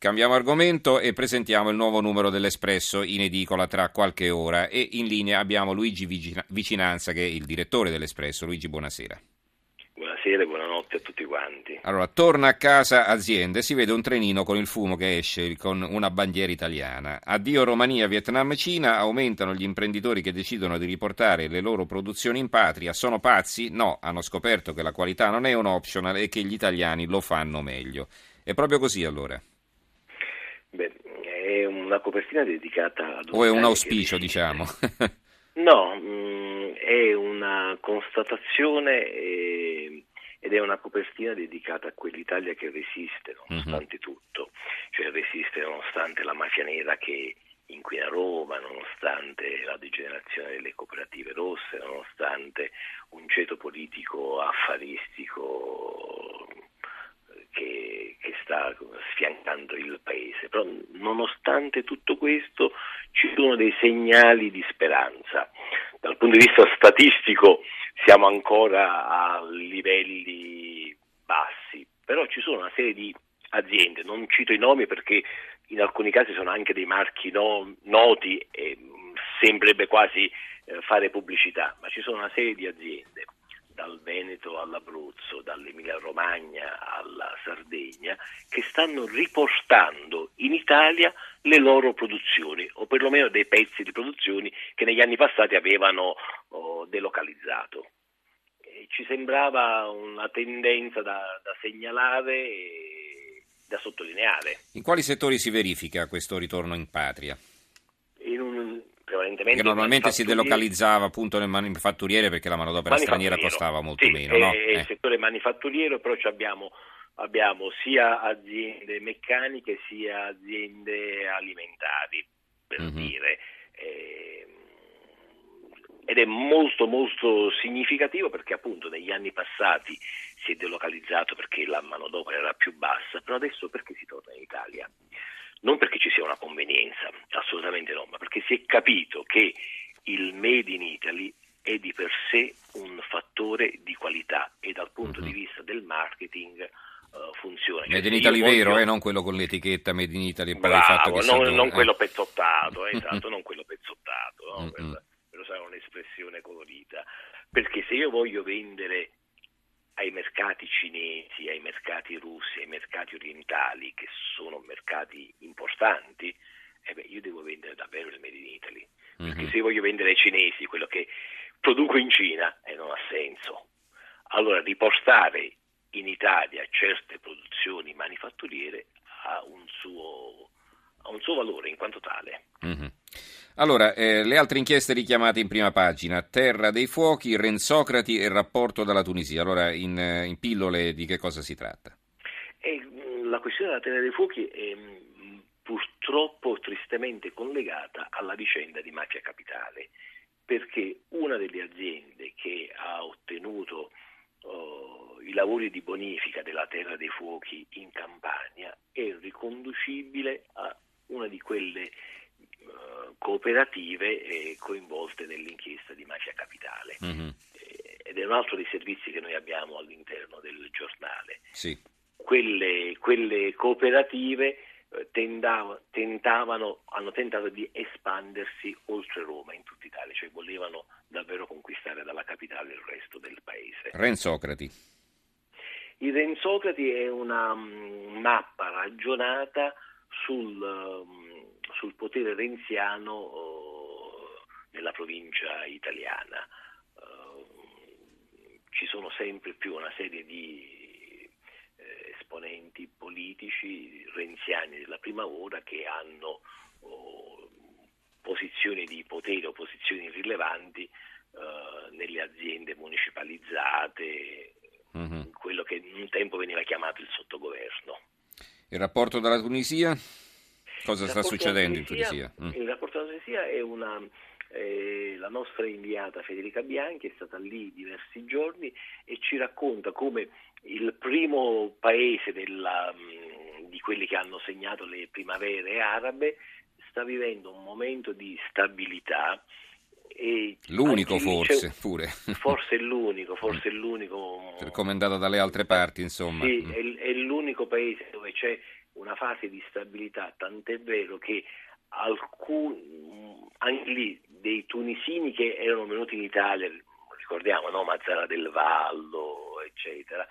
Cambiamo argomento e presentiamo il nuovo numero dell'Espresso in edicola tra qualche ora e in linea abbiamo Luigi Vicinanza che è il direttore dell'Espresso. Luigi, buonasera. Buonasera e buonanotte a tutti quanti. Allora, torna a casa azienda e si vede un trenino con il fumo che esce con una bandiera italiana. Addio Romania, Vietnam, Cina, aumentano gli imprenditori che decidono di riportare le loro produzioni in patria. Sono pazzi? No, hanno scoperto che la qualità non è un optional e che gli italiani lo fanno meglio. È proprio così allora? Beh, è una copertina dedicata ad O è un auspicio, che... diciamo? no, mh, mm, è una constatazione e, ed è una copertina dedicata a quell'Italia che resiste nonostante uh-huh. tutto, cioè resiste nonostante la mafia nera che inquina Roma, nonostante la degenerazione delle cooperative rosse, nonostante un ceto politico affaristico sfiancando il paese. Però nonostante tutto questo ci sono dei segnali di speranza. Dal punto di vista statistico siamo ancora a livelli bassi, però ci sono una serie di aziende, non cito i nomi perché in alcuni casi sono anche dei marchi no, noti e sembrerebbe quasi eh, fare pubblicità, ma ci sono una serie di aziende dal Veneto all'Abruzzo, dall'Emilia Romagna alla Sardegna, che stanno riportando in Italia le loro produzioni, o perlomeno dei pezzi di produzioni che negli anni passati avevano oh, delocalizzato. E ci sembrava una tendenza da, da segnalare e da sottolineare. In quali settori si verifica questo ritorno in patria? Prevalentemente... Che normalmente si delocalizzava appunto nel manifatturiere perché la manodopera straniera costava molto sì, meno. No? Eh. Il settore manifatturiero, però abbiamo, abbiamo sia aziende meccaniche sia aziende alimentari, per mm-hmm. dire. Eh, ed è molto molto significativo perché appunto negli anni passati si è delocalizzato perché la manodopera era più bassa, però adesso perché si torna in Italia? Non perché ci sia una convenienza, assolutamente no, ma perché si è capito che il Made in Italy è di per sé un fattore di qualità e dal punto uh-huh. di mhm. vista del marketing uh, funziona. Made in Italy voglio... vero, eh, non quello con l'etichetta Made in Italy e poi il fatto che non, non quello pezzottato, eh, esatto, non quello pezzottato, no? per, per usare un'espressione colorita, perché se io voglio vendere ai mercati cinesi, ai mercati russi, ai mercati orientali, che sono mercati importanti, eh beh, io devo vendere davvero il Made in Italy. Mm-hmm. Perché se voglio vendere ai cinesi quello che produco in Cina, eh, non ha senso. Allora riportare in Italia certe produzioni manifatturiere ha un suo, ha un suo valore in quanto tale. Mm-hmm. Allora, eh, le altre inchieste richiamate in prima pagina, Terra dei Fuochi, Renzocrati e il rapporto dalla Tunisia. Allora, in, eh, in pillole di che cosa si tratta? E, mm, la questione della Terra dei Fuochi è mm, purtroppo tristemente collegata alla vicenda di Mafia Capitale, perché una delle aziende che ha ottenuto oh, i lavori di bonifica della Terra dei Fuochi in Campania è riconducibile a una di quelle cooperative eh, coinvolte nell'inchiesta di Mafia Capitale. Mm-hmm. ed è un altro dei servizi che noi abbiamo all'interno del giornale. Sì. Quelle, quelle, cooperative eh, tendava, tentavano, hanno tentato di espandersi oltre Roma, in tutta Italia, cioè volevano davvero conquistare dalla capitale il resto del paese. Renzocrati. Il Renzocrati è una um, mappa ragionata sul... Sul potere renziano oh, nella provincia italiana. Uh, ci sono sempre più una serie di eh, esponenti politici renziani della prima ora che hanno oh, posizioni di potere o posizioni rilevanti uh, nelle aziende municipalizzate, mm-hmm. quello che un tempo veniva chiamato il sottogoverno. Il rapporto dalla Tunisia? Cosa sta succedendo in Tunisia? Mm. Il rapporto della Tunisia è una... Eh, la nostra inviata Federica Bianchi è stata lì diversi giorni e ci racconta come il primo paese della, mm, di quelli che hanno segnato le primavere arabe sta vivendo un momento di stabilità. l'unico forse, pure. Forse è l'unico, forse è l'unico. Per come è andata dalle altre parti, insomma. Sì, mm. è, è l'unico paese dove c'è una fase di stabilità, tant'è vero che alcuni, anche lì dei tunisini che erano venuti in Italia, ricordiamo no? Mazzara del Vallo, eccetera,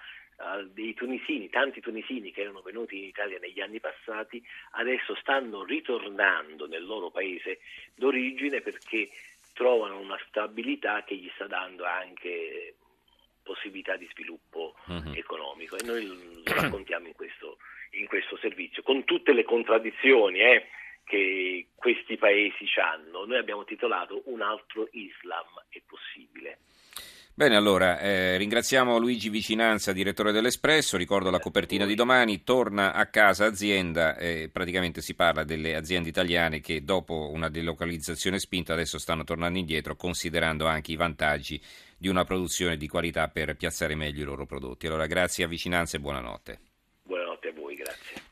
dei tunisini, tanti tunisini che erano venuti in Italia negli anni passati, adesso stanno ritornando nel loro paese d'origine perché trovano una stabilità che gli sta dando anche possibilità di sviluppo uh-huh. economico e noi lo raccontiamo in questo, in questo, servizio, con tutte le contraddizioni eh, che questi paesi hanno. Noi abbiamo titolato Un altro Islam è possibile. Bene, allora eh, ringraziamo Luigi Vicinanza, direttore dell'Espresso. Ricordo la copertina di domani. Torna a casa azienda. Eh, praticamente si parla delle aziende italiane che dopo una delocalizzazione spinta adesso stanno tornando indietro, considerando anche i vantaggi di una produzione di qualità per piazzare meglio i loro prodotti. Allora, grazie a Vicinanza e buonanotte.